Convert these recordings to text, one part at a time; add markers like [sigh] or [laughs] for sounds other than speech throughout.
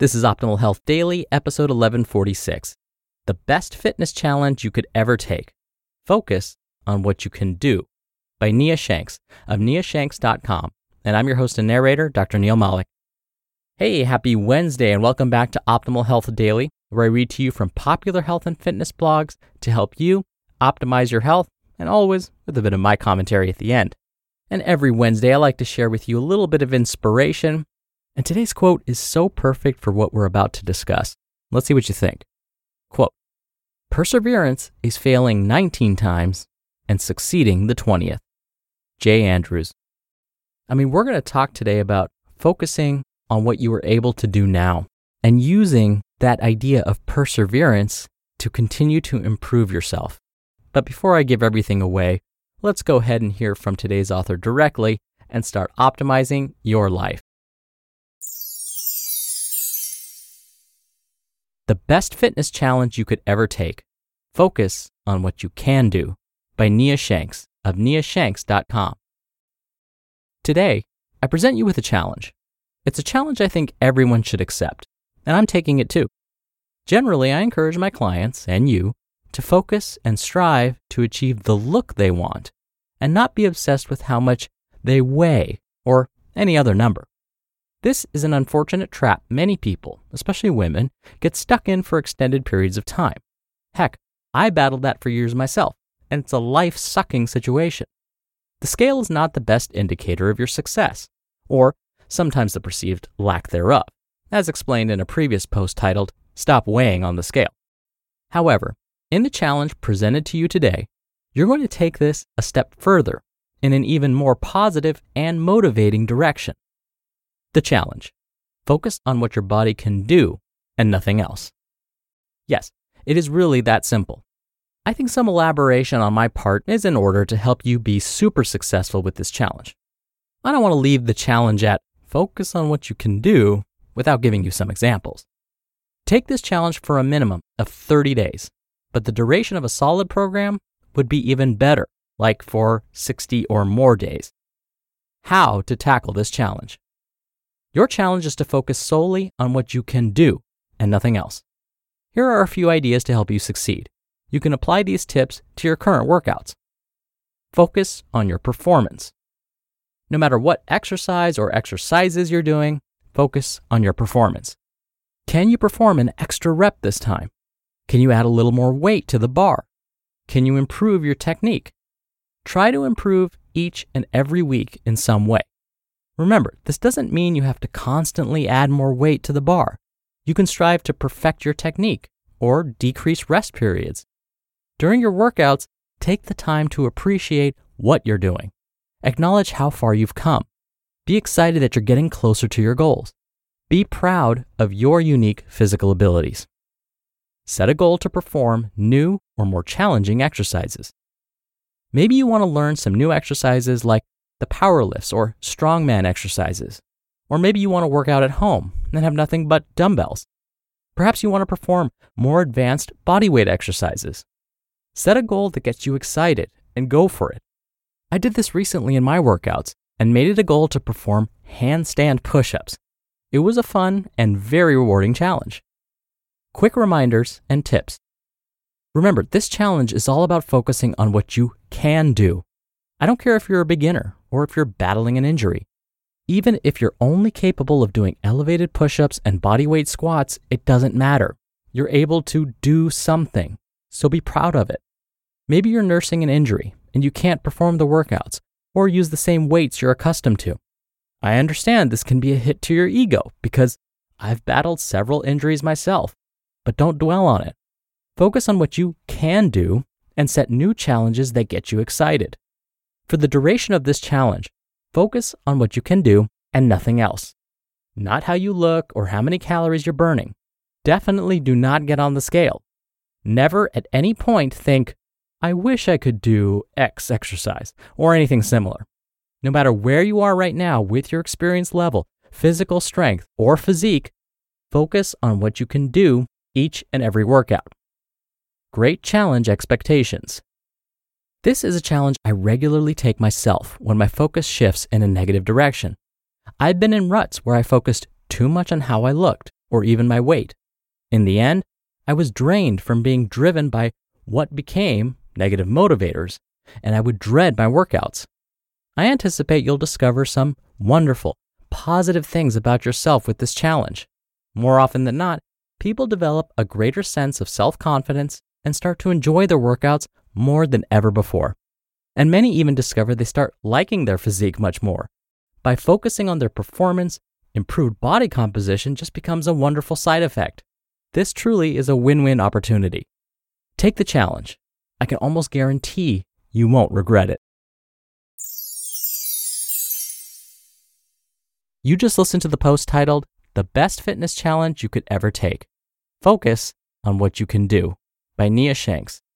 This is Optimal Health Daily, episode 1146. The best fitness challenge you could ever take. Focus on what you can do by Nia Shanks of niashanks.com. And I'm your host and narrator, Dr. Neal Malik. Hey, happy Wednesday, and welcome back to Optimal Health Daily, where I read to you from popular health and fitness blogs to help you optimize your health, and always with a bit of my commentary at the end. And every Wednesday, I like to share with you a little bit of inspiration and today's quote is so perfect for what we're about to discuss. Let's see what you think. Quote Perseverance is failing 19 times and succeeding the 20th. Jay Andrews. I mean, we're going to talk today about focusing on what you are able to do now and using that idea of perseverance to continue to improve yourself. But before I give everything away, let's go ahead and hear from today's author directly and start optimizing your life. The best fitness challenge you could ever take. Focus on what you can do by Nia Shanks of niashanks.com. Today, I present you with a challenge. It's a challenge I think everyone should accept, and I'm taking it too. Generally, I encourage my clients and you to focus and strive to achieve the look they want and not be obsessed with how much they weigh or any other number. This is an unfortunate trap many people, especially women, get stuck in for extended periods of time. Heck, I battled that for years myself, and it's a life sucking situation. The scale is not the best indicator of your success, or sometimes the perceived lack thereof, as explained in a previous post titled, Stop Weighing on the Scale. However, in the challenge presented to you today, you're going to take this a step further in an even more positive and motivating direction. The challenge focus on what your body can do and nothing else. Yes, it is really that simple. I think some elaboration on my part is in order to help you be super successful with this challenge. I don't want to leave the challenge at focus on what you can do without giving you some examples. Take this challenge for a minimum of 30 days, but the duration of a solid program would be even better, like for 60 or more days. How to tackle this challenge? Your challenge is to focus solely on what you can do and nothing else. Here are a few ideas to help you succeed. You can apply these tips to your current workouts. Focus on your performance. No matter what exercise or exercises you're doing, focus on your performance. Can you perform an extra rep this time? Can you add a little more weight to the bar? Can you improve your technique? Try to improve each and every week in some way. Remember, this doesn't mean you have to constantly add more weight to the bar. You can strive to perfect your technique or decrease rest periods. During your workouts, take the time to appreciate what you're doing. Acknowledge how far you've come. Be excited that you're getting closer to your goals. Be proud of your unique physical abilities. Set a goal to perform new or more challenging exercises. Maybe you want to learn some new exercises like the power lifts or strongman exercises. Or maybe you want to work out at home and have nothing but dumbbells. Perhaps you want to perform more advanced bodyweight exercises. Set a goal that gets you excited and go for it. I did this recently in my workouts and made it a goal to perform handstand push ups. It was a fun and very rewarding challenge. Quick reminders and tips. Remember, this challenge is all about focusing on what you can do. I don't care if you're a beginner or if you're battling an injury. Even if you're only capable of doing elevated push ups and bodyweight squats, it doesn't matter. You're able to do something, so be proud of it. Maybe you're nursing an injury and you can't perform the workouts or use the same weights you're accustomed to. I understand this can be a hit to your ego because I've battled several injuries myself, but don't dwell on it. Focus on what you can do and set new challenges that get you excited. For the duration of this challenge, focus on what you can do and nothing else. Not how you look or how many calories you're burning. Definitely do not get on the scale. Never at any point think, I wish I could do X exercise or anything similar. No matter where you are right now with your experience level, physical strength, or physique, focus on what you can do each and every workout. Great challenge expectations. This is a challenge I regularly take myself when my focus shifts in a negative direction. I've been in ruts where I focused too much on how I looked or even my weight. In the end, I was drained from being driven by what became negative motivators, and I would dread my workouts. I anticipate you'll discover some wonderful, positive things about yourself with this challenge. More often than not, people develop a greater sense of self confidence and start to enjoy their workouts more than ever before. And many even discover they start liking their physique much more. By focusing on their performance, improved body composition just becomes a wonderful side effect. This truly is a win win opportunity. Take the challenge. I can almost guarantee you won't regret it. You just listened to the post titled, The Best Fitness Challenge You Could Ever Take. Focus on What You Can Do by Nia Shanks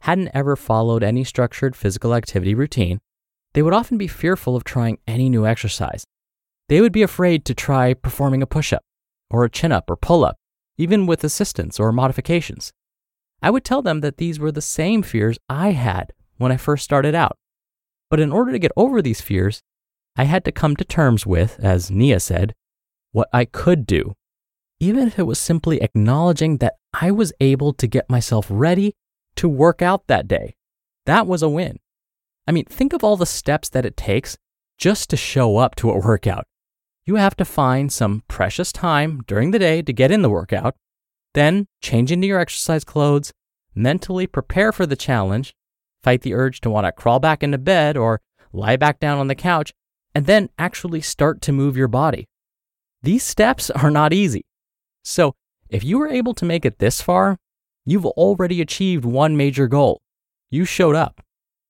hadn't ever followed any structured physical activity routine, they would often be fearful of trying any new exercise. They would be afraid to try performing a push up, or a chin up or pull up, even with assistance or modifications. I would tell them that these were the same fears I had when I first started out. But in order to get over these fears, I had to come to terms with, as Nia said, what I could do, even if it was simply acknowledging that I was able to get myself ready to work out that day. That was a win. I mean, think of all the steps that it takes just to show up to a [laughs] workout. You have to find some precious time during the day to get in the workout, then change into your exercise clothes, mentally prepare for the challenge, fight the urge to want to crawl back into bed or lie back down on the couch, and then actually start to move your body. These steps are not easy. So, if you were able to make it this far, you've already achieved one major goal. You showed up.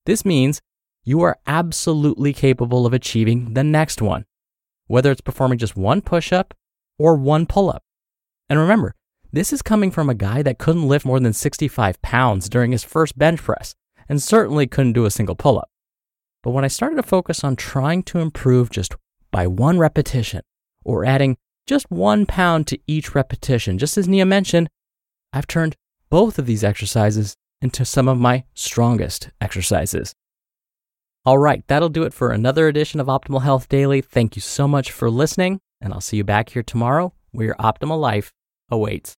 This means you are absolutely capable of achieving the next one, whether it's performing just one push up or one pull up. And remember, this is coming from a guy that couldn't lift more than 65 pounds during his first bench press and certainly couldn't do a single pull up. But when I started to focus on trying to improve just by one repetition or adding just one pound to each repetition, just as Nia mentioned, I've turned both of these exercises into some of my strongest exercises. All right, that'll do it for another edition of Optimal Health Daily. Thank you so much for listening, and I'll see you back here tomorrow where your optimal life awaits.